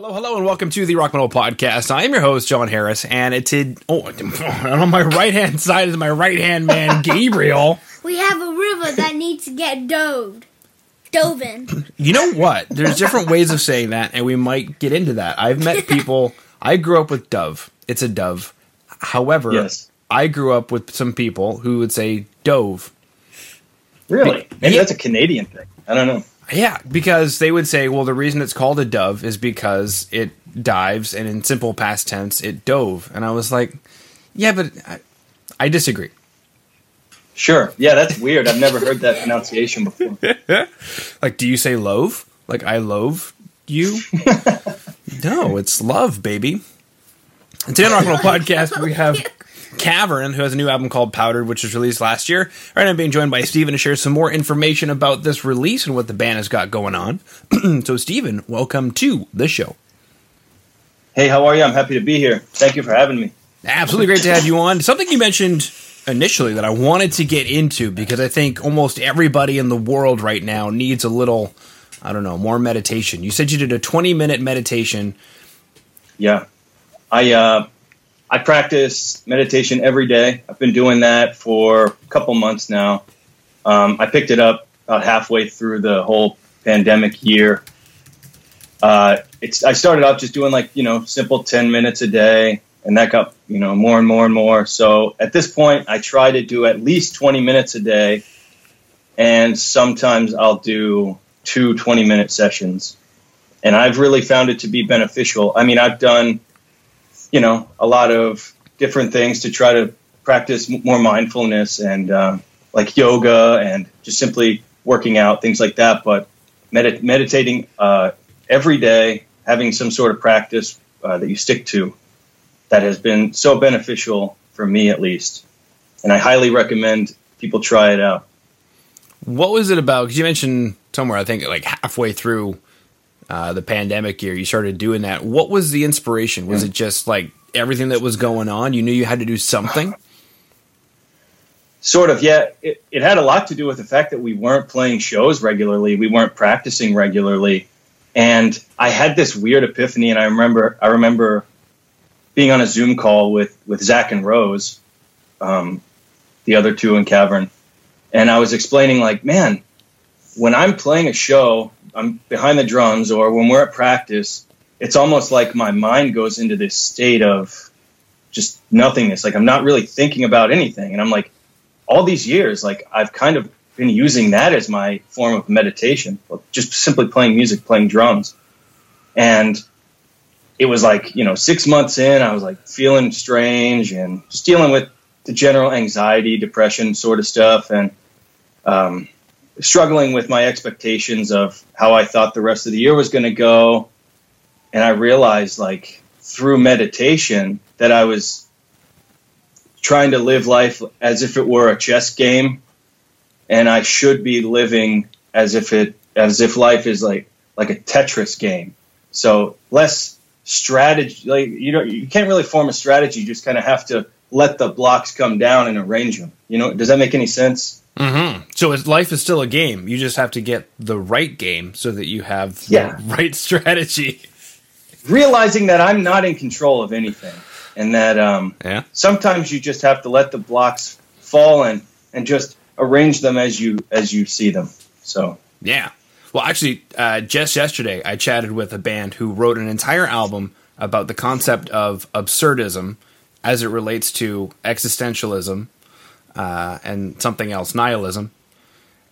Hello, hello, and welcome to the Rock Metal Podcast. I am your host, Jon Harris, and it's oh, on my right hand side is my right hand man, Gabriel. We have a river that needs to get dove. Dove in. You know what? There's different ways of saying that, and we might get into that. I've met people. I grew up with dove. It's a dove. However, Yes. I grew up with some people who would say dove. Really? Maybe Yeah. that's a Canadian thing. I don't know. Yeah, because they would say, well, the reason it's called a dove is because it dives, and in simple past tense, it dove. And I was like, yeah, but I, I disagree. Sure. Yeah, that's weird. I've never heard that pronunciation before. Like, do you say loave? Like, I loave you? no, it's love, baby. And today on Rock and Roll Podcast, we have Cavern, who has a new album called Powdered, which was released last year. Right I'm being joined by Stephen to share some more information about this release and what the band has got going on. so, Stephen, welcome to the show. Hey, how are you? I'm happy to be here. Thank you for having me. Absolutely great to have you on. Something you mentioned initially that I wanted to get into because I think almost everybody in the world right now needs a little, I don't know, more meditation. You said you did a 20 minute meditation. Yeah. I uh I practice meditation every day. I've been doing that for a couple months now. Um, I picked it up about halfway through the whole pandemic year. Uh, it's I started off just doing like you know simple ten minutes a day, and that got you know more and more and more. So at this point, I try to do at least twenty minutes a day, and sometimes I'll do two 20 minute sessions. And I've really found it to be beneficial. I mean, I've done you know a lot of different things to try to practice more mindfulness and um, like yoga and just simply working out things like that but medit- meditating uh, every day having some sort of practice uh, that you stick to that has been so beneficial for me at least and i highly recommend people try it out What was it about? Because you mentioned somewhere, I think like halfway through uh, the pandemic year, you started doing that. What was the inspiration? Was it just like everything that was going on? You knew you had to do something? Sort of, yeah. It, it had a lot to do with the fact that we weren't playing shows regularly. We weren't practicing regularly, and I had this weird epiphany. And I remember, I remember being on a Zoom call with with Zach and Rose, um, the other two in Cavern, and I was explaining like, man, when I'm playing a show, I'm behind the drums, or when we're at practice, it's almost like my mind goes into this state of just nothingness. Like I'm not really thinking about anything, and I'm like all these years, like I've kind of been using that as my form of meditation, just simply playing music, playing drums. And it was like, you know, six months in, I was like feeling strange and just dealing with the general anxiety, depression sort of stuff, and um, struggling with my expectations of how I thought the rest of the year was going to go. And I realized, like, through meditation, that I was trying to live life as if it were a chess game and I should be living as if it as if life is like like a Tetris game. So less strategy like you know you can't really form a strategy, you just kind of have to let the blocks come down and arrange them. You know, does that make any sense? Mm-hmm. So it's, life is still a game. You just have to get the right game so that you have Yeah. the right strategy. Realizing that I'm not in control of anything and that um Yeah. sometimes you just have to let the blocks fall and and just arrange them as you as you see them. So Yeah. Well, actually, uh, just yesterday, I chatted with a band who wrote an entire album about the concept of absurdism as it relates to existentialism uh, and something else, nihilism,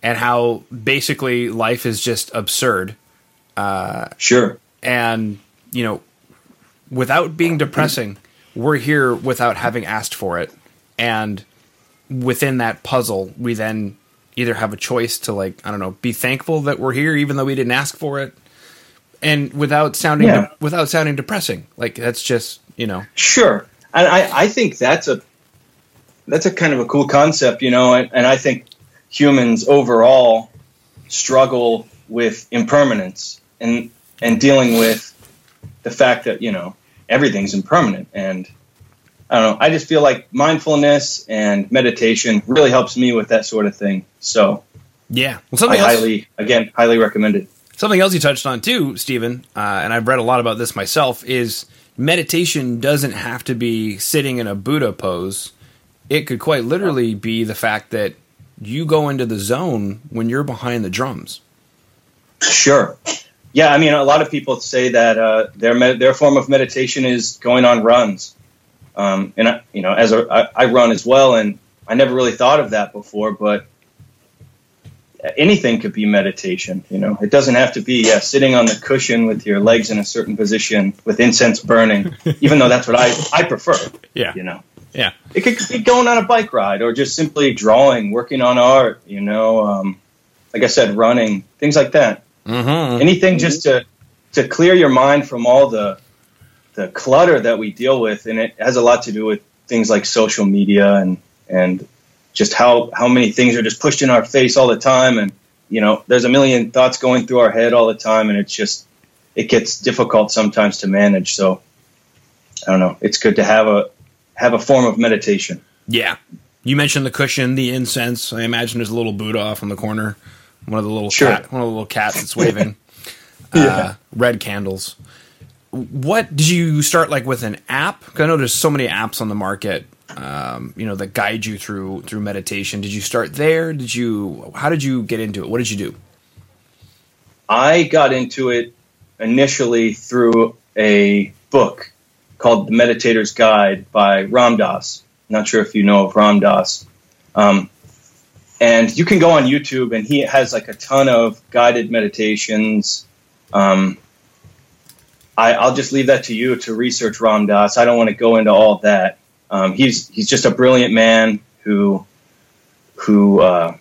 and how basically life is just absurd. sure. And, you know, without being depressing, we're here without having asked for it. And within that puzzle, we then either have a choice to, like, I don't know, be thankful that we're here even though we didn't ask for it. And without sounding Yeah. without sounding depressing, like that's just you know Sure, and I, I think that's a that's a kind of a cool concept, you know, and, and I think humans overall struggle with impermanence and and dealing with the fact that you know everything's impermanent, and I don't know. I just feel like mindfulness and meditation really helps me with that sort of thing. So yeah. Well, I else, highly, again, highly recommend it. Something else you touched on too, Stephen, uh, and I've read a lot about this myself, is meditation doesn't have to be sitting in a Buddha pose. It could quite literally be the fact that you go into the zone when you're behind the drums. Sure. Yeah, I mean, a lot of people say that uh, their med- their form of meditation is going on runs, um, and I, you know, as a, I, I run as well, and I never really thought of that before, but anything could be meditation. You know, it doesn't have to be yeah, sitting on the cushion with your legs in a certain position with incense burning, even though that's what I I prefer. Yeah. You know, Yeah. it could be going on a bike ride or just simply drawing, working on art. You know, um, like I said, running, things like that. Mm-hmm. Anything just to to clear your mind from all the the clutter that we deal with, and it has a lot to do with things like social media and and just how how many things are just pushed in our face all the time, and you know, there's a million thoughts going through our head all the time, and it's just it gets difficult sometimes to manage. So I don't know. It's good to have a have a form of meditation. Yeah. You mentioned the cushion, the incense. I imagine there's a little Buddha off in the corner. One of the little Sure. cat, one of the little cats that's waving. Yeah. uh, red candles. What did you start like with an app? I know there's so many apps on the market, um, you know, that guide you through through meditation. Did you start there? Did you? How did you get into it? What did you do? I got into it initially through a book called The Meditator's Guide by Ram Dass. Not sure if you know of Ram Dass. Um, and you can go on YouTube, and he has like a ton of guided meditations. Um, I, I'll just leave that to you to research Ram Dass. I don't want to go into all that. Um, he's he's just a brilliant man who who uh,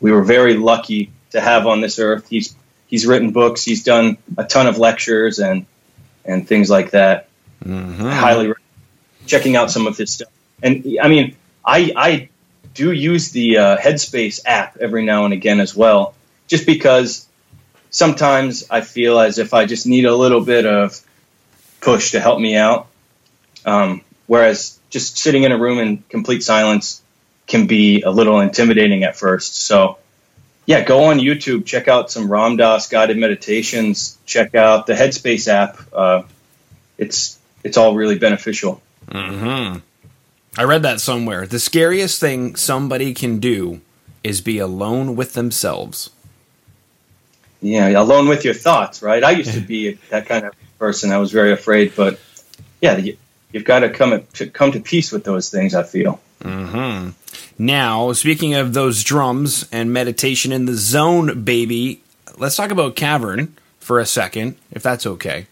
we were very lucky to have on this earth. He's he's written books. He's done a ton of lectures and and things like that. Mm-hmm. Highly checking out some of his stuff. And I mean, I I do use the uh, Headspace app every now and again as well, just because sometimes I feel as if I just need a little bit of push to help me out. Um, whereas just sitting in a room in complete silence can be a little intimidating at first. So yeah, go on YouTube, check out some Ram Dass guided meditations, check out the Headspace app. Uh, it's it's all really beneficial. Mm-hmm. I read that somewhere. The scariest thing somebody can do is be alone with themselves. Yeah, alone with your thoughts, right? I used to be that kind of person. I was very afraid, but yeah, you, you've got to come to come to peace with those things. I feel. Mm-hmm. Now, speaking of those drums and meditation in the zone, baby, let's talk about Cavern for a second, if that's okay.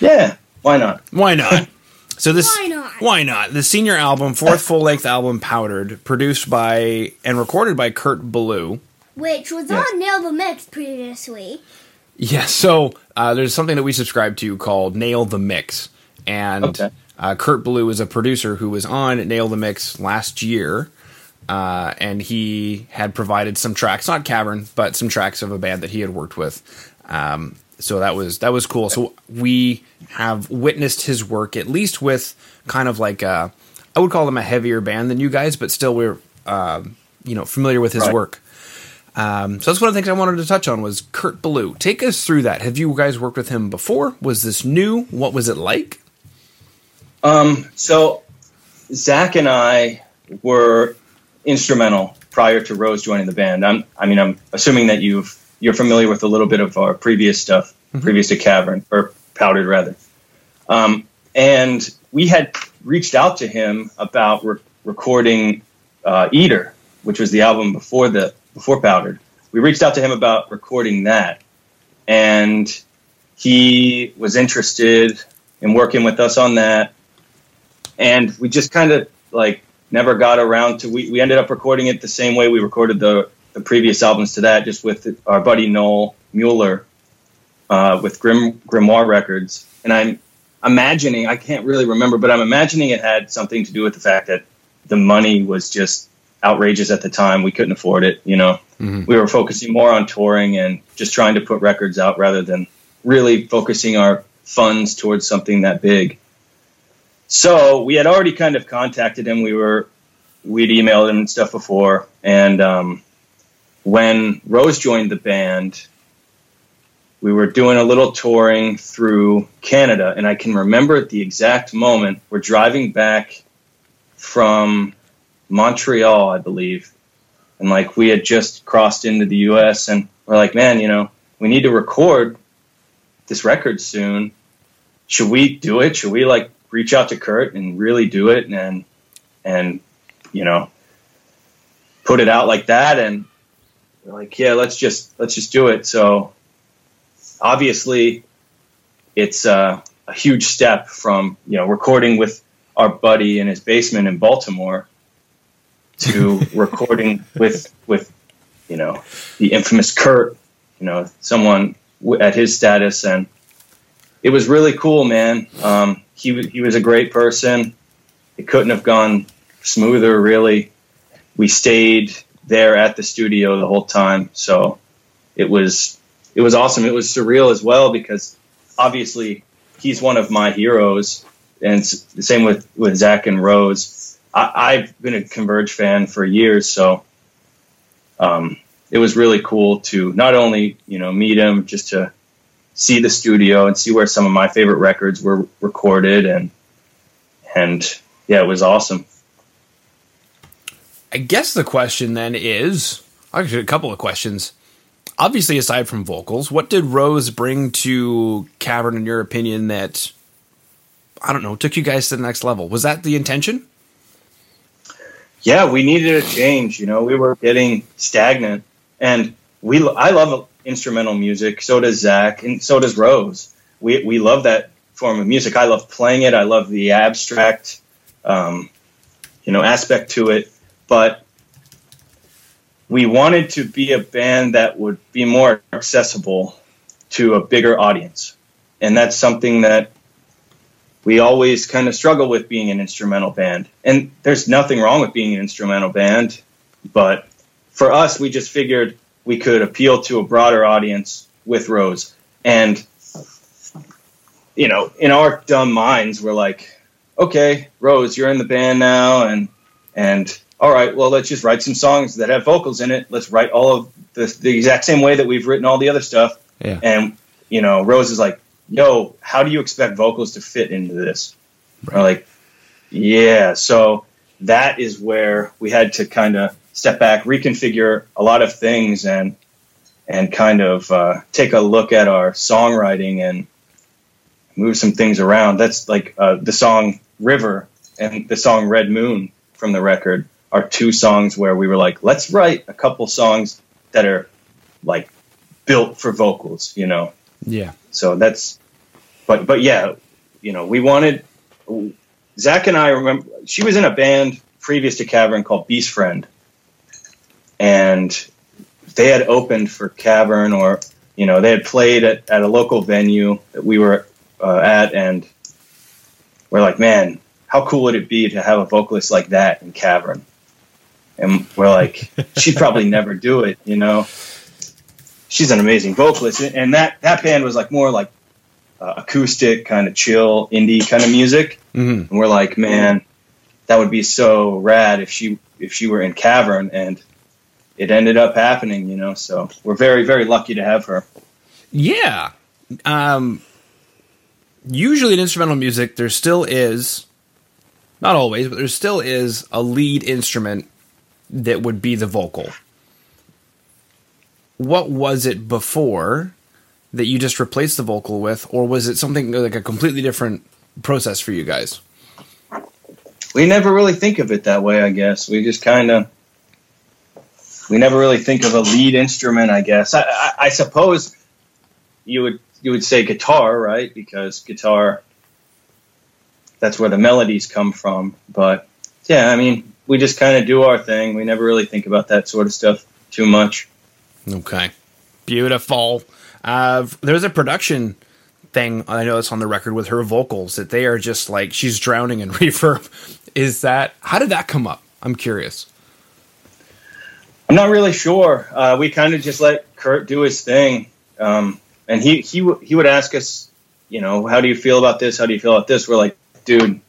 Yeah, why not? Why not? So this Why not? Why not? The senior album, fourth full length album, Powdered, produced by and recorded by Kurt Ballou. Which was Yeah. on Nail the Mix previously. Yeah, so uh, there's something that we subscribe to called Nail the Mix, and Okay. uh, Kurt Ballou is a producer who was on Nail the Mix last year, uh, and he had provided some tracks, not Cavern, but some tracks of a band that he had worked with. Um, so that was that was cool. So we have witnessed his work at least with kind of like a, I would call them a heavier band than you guys, but still we're uh, you know familiar with his Right. work. Um, so that's one of the things I wanted to touch on was Kurt Ballou. Take us through that. Have you guys worked with him before? Was this new? What was it like? Um, so Zach and I were instrumental prior to Rose joining the band. I'm, I mean, I'm assuming that you've you're familiar with a little bit of our previous stuff, previous to Cavern or Powdered rather. Um, and we had reached out to him about re- recording uh, Eater, which was the album before the before Powdered. We reached out to him about recording that, and he was interested in working with us on that. And we just kind of like never got around to. We, we ended up recording it the same way we recorded the the previous albums to that, just with our buddy Noel Mueller uh, with Grim Grimoire Records. And I'm imagining, I can't really remember, but I'm imagining it had something to do with the fact that the money was just outrageous at the time. We couldn't afford it, you know. Mhm. We were focusing more on touring and just trying to put records out rather than really focusing our funds towards something that big. So we had already kind of contacted him. We were we'd emailed him and stuff before, and um, when Rose joined the band, we were doing a little touring through Canada, and I can remember at the exact moment we're driving back from Montreal, I believe, and like we had just crossed into the U.S. and we're like, man, you know, we need to record this record soon. Should we do it? Should we like reach out to Kurt and really do it and and you know put it out like that? And like, yeah, let's just let's just do it. So obviously, it's uh, a huge step from you know recording with our buddy in his basement in Baltimore to recording with with you know the infamous Kurt, you know someone w- at his status, and it was really cool, man. Um, he he was a great person. It couldn't have gone smoother, really. We stayed there at the studio the whole time, so it was it was awesome. It was surreal as well because obviously he's one of my heroes, and the same with with Zach and Rose. I, have been a Converge fan for years, so um, it was really cool to not only you know meet him, just to see the studio and see where some of my favorite records were recorded, and and yeah, it was awesome. I guess the question then is actually a couple of questions obviously, aside from vocals, what did Rose bring to Cavern, in your opinion, that I don't know took you guys to the next level? Was that the intention? Yeah, we needed a change. You know, we were getting stagnant, and we I love instrumental music. So does Zach, and so does Rose. We we love that form of music. I love playing it. I love the abstract, um, you know, aspect to it. But we wanted to be a band that would be more accessible to a bigger audience. And that's something that we always kind of struggle with being an instrumental band. And there's nothing wrong with being an instrumental band, but for us, we just figured we could appeal to a broader audience with Rose. And, you know, in our dumb minds, we're like, okay, Rose, you're in the band now, and and all right, well, let's just write some songs that have vocals in it. Let's write all of the, the exact same way that we've written all the other stuff. Yeah. And, you know, Rose is like, yo, how do you expect vocals to fit into this? Right. We're like, yeah. So that is where we had to kind of step back, reconfigure a lot of things, and and kind of uh, take a look at our songwriting and move some things around. That's like uh, the song River and the song Red Moon from the record are two songs where we were like, let's write a couple songs that are like built for vocals, you know. Yeah. So that's, but but yeah, you know, we wanted Zach and I remember she was in a band previous to Cavern called Beast Friend, and they had opened for Cavern, or you know, they had played at, at a local venue that we were uh, at, and we're like, man, how cool would it be to have a vocalist like that in Cavern? And we're like, she'd probably never do it, you know. She's an amazing vocalist, and that that band was like more like uh, acoustic, kind of chill, indie kind of music. Mm-hmm. And we're like, man, that would be so rad if she if she were in Cavern, and it ended up happening, you know. So we're very very lucky to have her. Yeah. Um, usually in instrumental music, there still is, not always, but there still is a lead instrument that would be the vocal. What was it before that you just replaced the vocal with, or was it something like a completely different process for you guys? We never really think of it that way, I guess. We just kind of we never really think of a lead instrument. I guess I, I, I, suppose you would you would say guitar, right? Because guitar that's where the melodies come from. But yeah, I mean, we just kind of do our thing. We never really think about that sort of stuff too much. Okay, beautiful. Uh, there's a production thing I know it's on the record with her vocals that they are just like she's drowning in reverb. Is that how did that come up? I'm curious. I'm not really sure. Uh, we kind of just let Kurt do his thing, um, and he he w- he would ask us, you know, how do you feel about this? How do you feel about this? We're like, dude,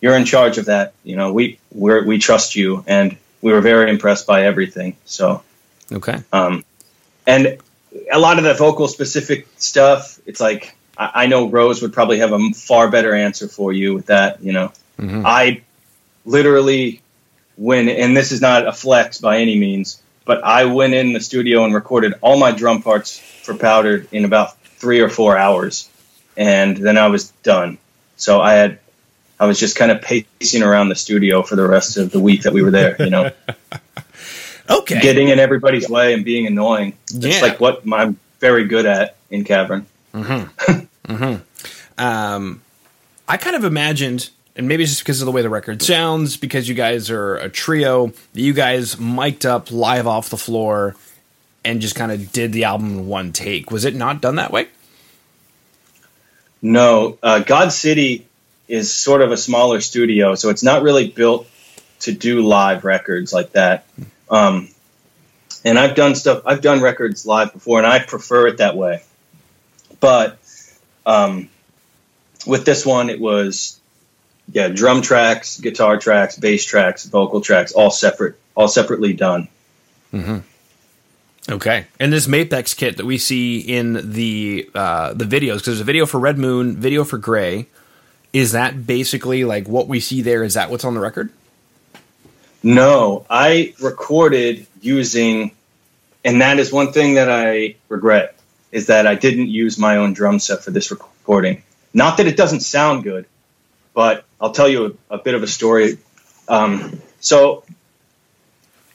you're in charge of that. You know, we we we trust you, and we were very impressed by everything. So okay. Um, and a lot of the vocal specific stuff, it's like I, I know Rose would probably have a far better answer for you with that. You know, Mhm. I literally went, and this is not a flex by any means, but I went in the studio and recorded all my drum parts for Powdered in about three or four hours, and then I was done. So I had, I was just kind of pacing around the studio for the rest of the week that we were there. You know, Okay. getting in everybody's way and being annoying. It's Yeah. like what I'm very good at in Cavern. Hmm. Hmm. Um, I kind of imagined, and maybe it's just because of the way the record sounds, because you guys are a trio, that you guys mic'd up live off the floor and just kind of did the album in one take. Was it not done that way? No, uh, God City is sort of a smaller studio, so it's not really built to do live records like that. Um, and I've done stuff, I've done records live before, and I prefer it that way. But um, with this one, it was yeah, drum tracks, guitar tracks, bass tracks, vocal tracks, all separate, all separately done. Okay. And this Mapex kit that we see in the uh, the videos, because there's a video for Red Moon, video for Grey. Is that basically like what we see there? Is that what's on the record? No, I recorded using, and that is one thing that I regret is that I didn't use my own drum set for this recording. Not that it doesn't sound good, but I'll tell you a, a bit of a story. Um, so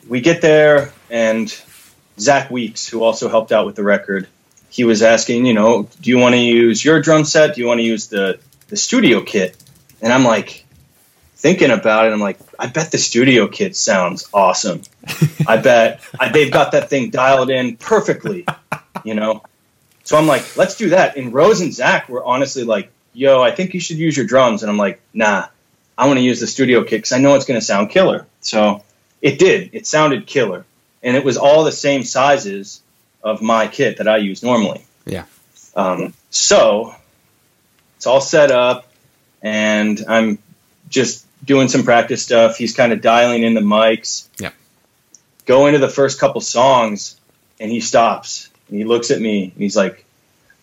we get there, and Zach Weeks, who also helped out with the record, he was asking, you know, do you want to use your drum set? Do you want to use the the studio kit? And I'm like, thinking about it, I'm like, I bet the studio kit sounds awesome. I bet I, they've got that thing dialed in perfectly, you know. So I'm like, let's do that. And Rose and Zach were honestly like, yo, I think you should use your drums. And I'm like, nah, I want to use the studio kit because I know it's going to sound killer. So it did. It sounded killer. And it was all the same sizes of my kit that I use normally. Yeah. Um, so it's all set up, and I'm just doing some practice stuff. He's kind of dialing in the mics. Yeah. Go into the first couple songs, and he stops. And he looks at me, and he's like,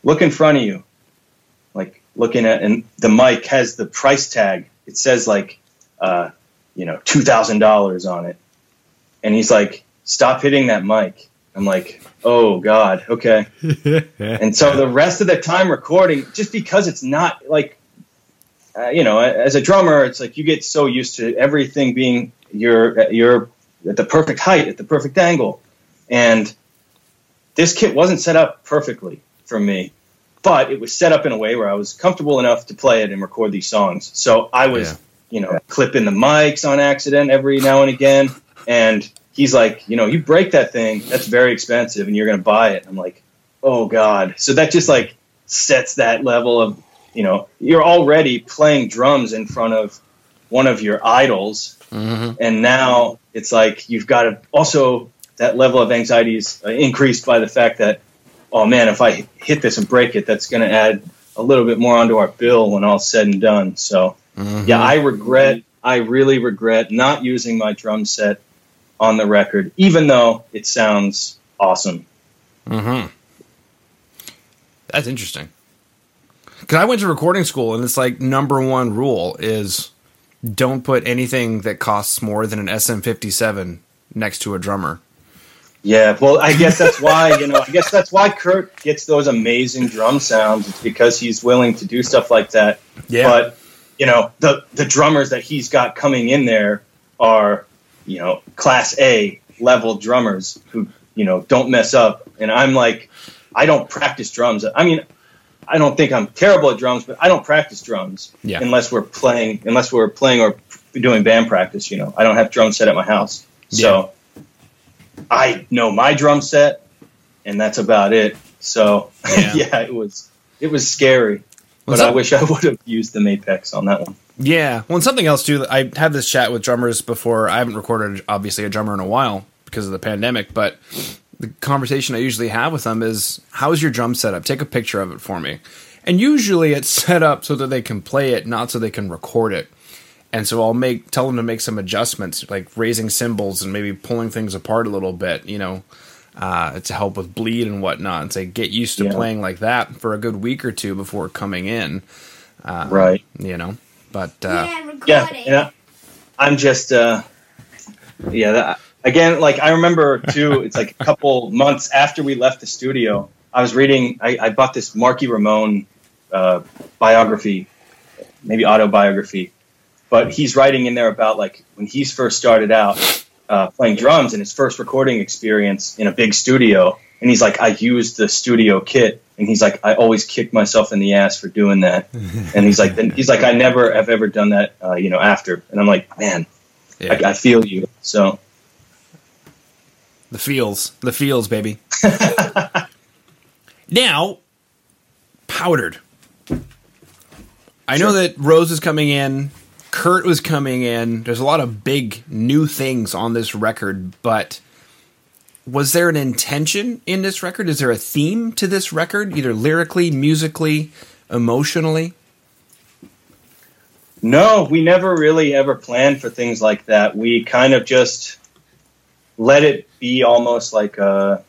"Look in front of you." Like looking at, and the mic has the price tag. It says like, uh, you know, two thousand dollars on it, and he's like, "Stop hitting that mic." I'm like, "Oh God, okay." and so the rest of the time recording, just because it's not like, uh, you know, as a drummer, it's like you get so used to everything being your your at the perfect height, at the perfect angle, and this kit wasn't set up perfectly for me, but it was set up in a way where I was comfortable enough to play it and record these songs. So I was, Yeah. you know, clipping the mics on accident every now and again, and he's like, you know, you break that thing, that's very expensive, and you're going to buy it. I'm like, oh god. So that just like sets that level of, you know, you're already playing drums in front of one of your idols, Mhm. and now it's like you've got to also that level of anxiety is uh, increased by the fact that oh man if i hit this and break it that's going to add a little bit more onto our bill when all's said and done so Mhm. yeah i regret i really regret not using my drum set on the record even though it sounds awesome Mm-hmm. That's interesting. Because I went to recording school, and it's like number one rule is don't put anything that costs more than an SM57 next to a drummer. Yeah, well, I guess that's why you know. I guess that's why Kurt gets those amazing drum sounds. It's because he's willing to do stuff like that. Yeah. But you know, the the drummers that he's got coming in there are you know class A level drummers who you know don't mess up. And I'm like, I don't practice drums. I mean, I don't think I'm terrible at drums, but I don't practice drums Yeah. unless we're playing unless we're playing or doing band practice. You know, I don't have drum set at my house, so. I know my drum set, and that's about it. So Yeah. yeah, it was it was scary, but I wish I would have used the Mapex on that one. Yeah. Well, and something else too. I had this chat with drummers before. I haven't recorded obviously a drummer in a while because of the pandemic, but the conversation I usually have with them is, "How is your drum setup? Take a picture of it for me." And usually it's set up so that they can play it, not so they can record it. And so I'll make tell them to make some adjustments, like raising cymbals and maybe pulling things apart a little bit, you know. uh, to help with bleed and whatnot. And say get used to Yeah. playing like that for a good week or two before coming in. Uh, Right. You know, but uh, yeah, Yeah, recording. yeah. I'm just, uh, yeah. That, again, like I remember too. It's like a couple months after we left the studio. I was reading. I, I bought this Marky Ramone uh, biography, maybe autobiography, but he's writing in there about like when he's first started out uh, playing drums and his first recording experience in a big studio. And he's like, I used the studio kit, and he's like, I always kick myself in the ass for doing that. and he's like, he's like, I never have ever done that, uh, you know, after. And I'm like, man, yeah, I, I feel you. So the feels, the feels, baby. now, powdered. I know that Rose is coming in. Kurt was coming in. There's a lot of big new things on this record, but was there an intention in this record? Is there a theme to this record, either lyrically, musically, emotionally? no, we never really ever planned for things like that. We kind of just let it be almost like a.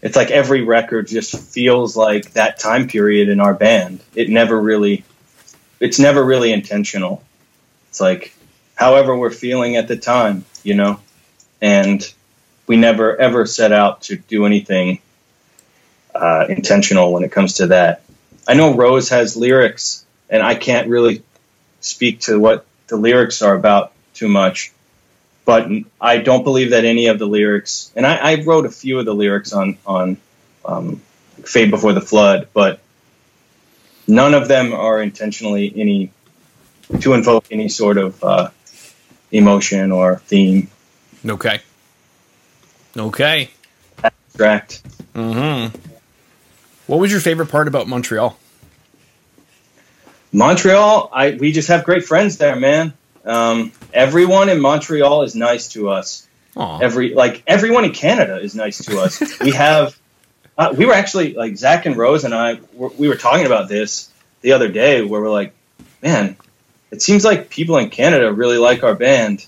It's like every record just feels like that time period in our band. It never really, it's never really intentional. It's like however we're feeling at the time, you know, and we never ever set out to do anything uh, intentional when it comes to that. I know Rose has lyrics, and I can't really speak to what the lyrics are about too much. But I don't believe that any of the lyrics, and I, I wrote a few of the lyrics on on um, "Fade Before the Flood," but none of them are intentionally any to invoke any sort of uh, emotion or theme. Okay. Okay. Abstract. Mm-hmm. What was your favorite part about Montreal? Montreal, I we just have great friends there, man. Um, everyone in Montreal is nice to us. Aw. Every like everyone in Canada is nice to us. we have, uh, we were actually like Zach and Rose and I. Were, we were talking about this the other day, where we're like, man, it seems like people in Canada really like our band,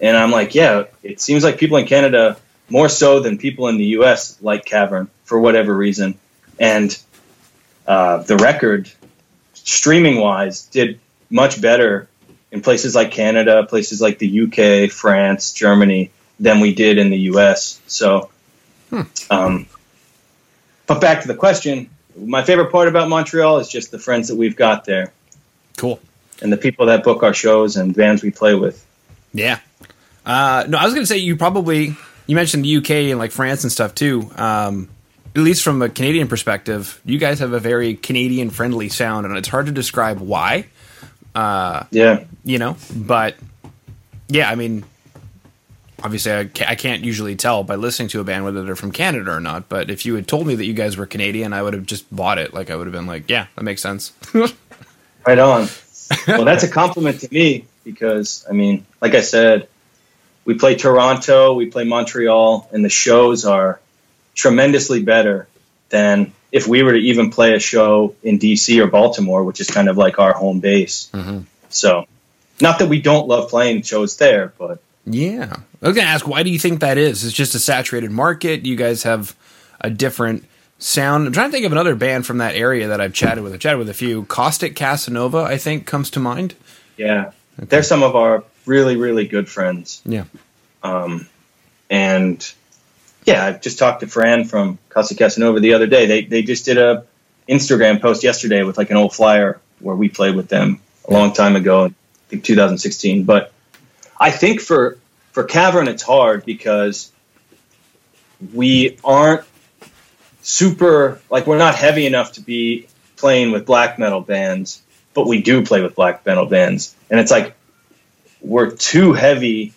and I'm like, yeah, it seems like people in Canada more so than people in the U.S. like Cavern for whatever reason, and uh, the record streaming wise did much better in places like Canada, places like the UK, France, Germany than we did in the US. So, um, but back to the question, my favorite part about Montreal is just the friends that we've got there Cool. and the people that book our shows and bands we play with. Yeah. Uh, no, I was going to say you probably you mentioned the UK and like France and stuff too. Um, at least from a Canadian perspective, you guys have a very Canadian friendly sound, and it's hard to describe why. Uh, yeah. You know, but yeah, I mean, obviously, I ca- I can't usually tell by listening to a band whether they're from Canada or not. But if you had told me that you guys were Canadian, I would have just bought it. Like I would have been like, yeah, that makes sense. Right on. well, that's a compliment to me because, I mean, like I said, we play Toronto, we play Montreal, and the shows are tremendously better than if we were to even play a show in DC or Baltimore, which is kind of like our home base. Mm-hmm. So, not that we don't love playing shows there, but Yeah. I was going to ask, why do you think that is? It's just a saturated market. You guys have a different sound. I'm trying to think of another band from that area that I've chatted with. I've chatted with a few. Caustic Casanova, I think, comes to mind. yeah, they're some of our really, really good friends. Yeah. Um, and yeah, I just talked to Fran from Caustic Casanova the other day. They they just did a Instagram post yesterday with like an old flyer where we played with them a long time ago, I think 2016. But I think for for Cavern it's hard because we aren't super like we're not heavy enough to be playing with black metal bands, but we do play with black metal bands, and it's like we're too heavy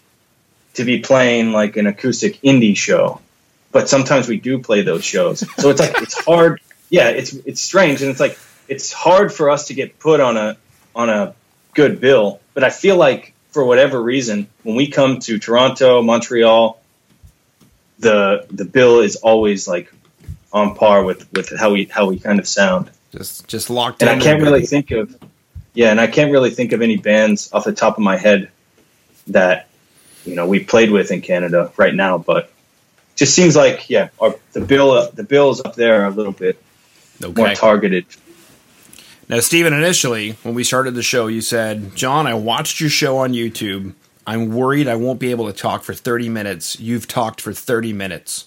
to be playing like an acoustic indie show, but sometimes we do play those shows. So it's like it's hard. Yeah, it's it's strange, and it's like it's hard for us to get put on a on a good bill. But I feel like for whatever reason, when we come to Toronto, Montreal, the the bill is always like on par with with how we how we kind of sound. Just just locked And in. I can't really think of yeah, and I can't really think of any bands off the top of my head that you know we played with in Canada right now. But just seems like yeah, our, the bill the bills up there a little bit more targeted. Now, Stephen, initially, when we started the show, you said, Jon, I watched your show on YouTube. I'm worried I won't be able to talk for 30 minutes. You've talked for 30 minutes.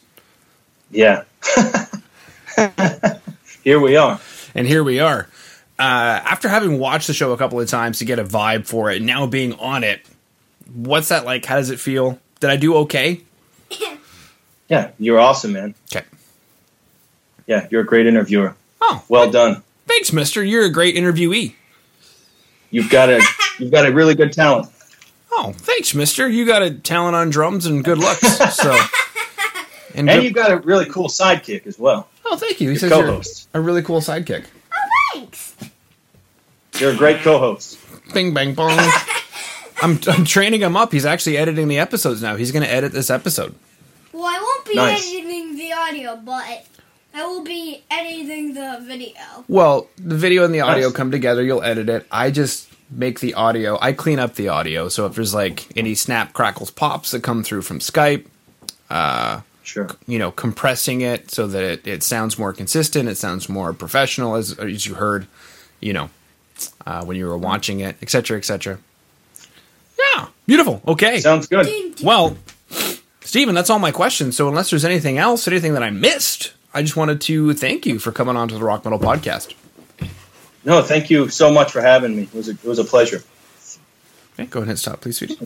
Yeah. Here we are. And here we are. Uh, after having watched the show a couple of times to get a vibe for it, now being on it, what's that like? How does it feel? Did I do okay? Yeah, you're awesome, man. Okay. Yeah, you're a great interviewer. Oh, Well done. Thanks, mister. You're a great interviewee. You've got a you've got a really good talent. Oh, thanks, mister. You got a talent on drums and good looks. So, and, And you've got a really cool sidekick as well. oh, thank you. He Your says you're a really cool sidekick. Oh, thanks. You're a great co-host. Bing, bang, bong. I'm, I'm training him up. He's actually editing the episodes now. He's going to edit this episode. Well, I won't be Nice. editing the audio, but I will be editing the video. Well, the video and the audio come together. You'll edit it. I just make the audio. I clean up the audio. So if there's like any snap, crackles, pops that come through from Skype, Sure. you know, compressing it so that it, it sounds more consistent. It sounds more professional, as, as you heard, you know, uh, when you were watching it, etc., cetera, et cetera. Yeah, beautiful. Okay. Sounds good. Ding, ding. Well, Stephen, that's all my questions. So unless there's anything else, anything that I missed, I just wanted to thank you for coming on to the Rock Metal Podcast. No, thank you so much for having me. It was a, it was a pleasure. Okay, go ahead and stop, please, sweetie.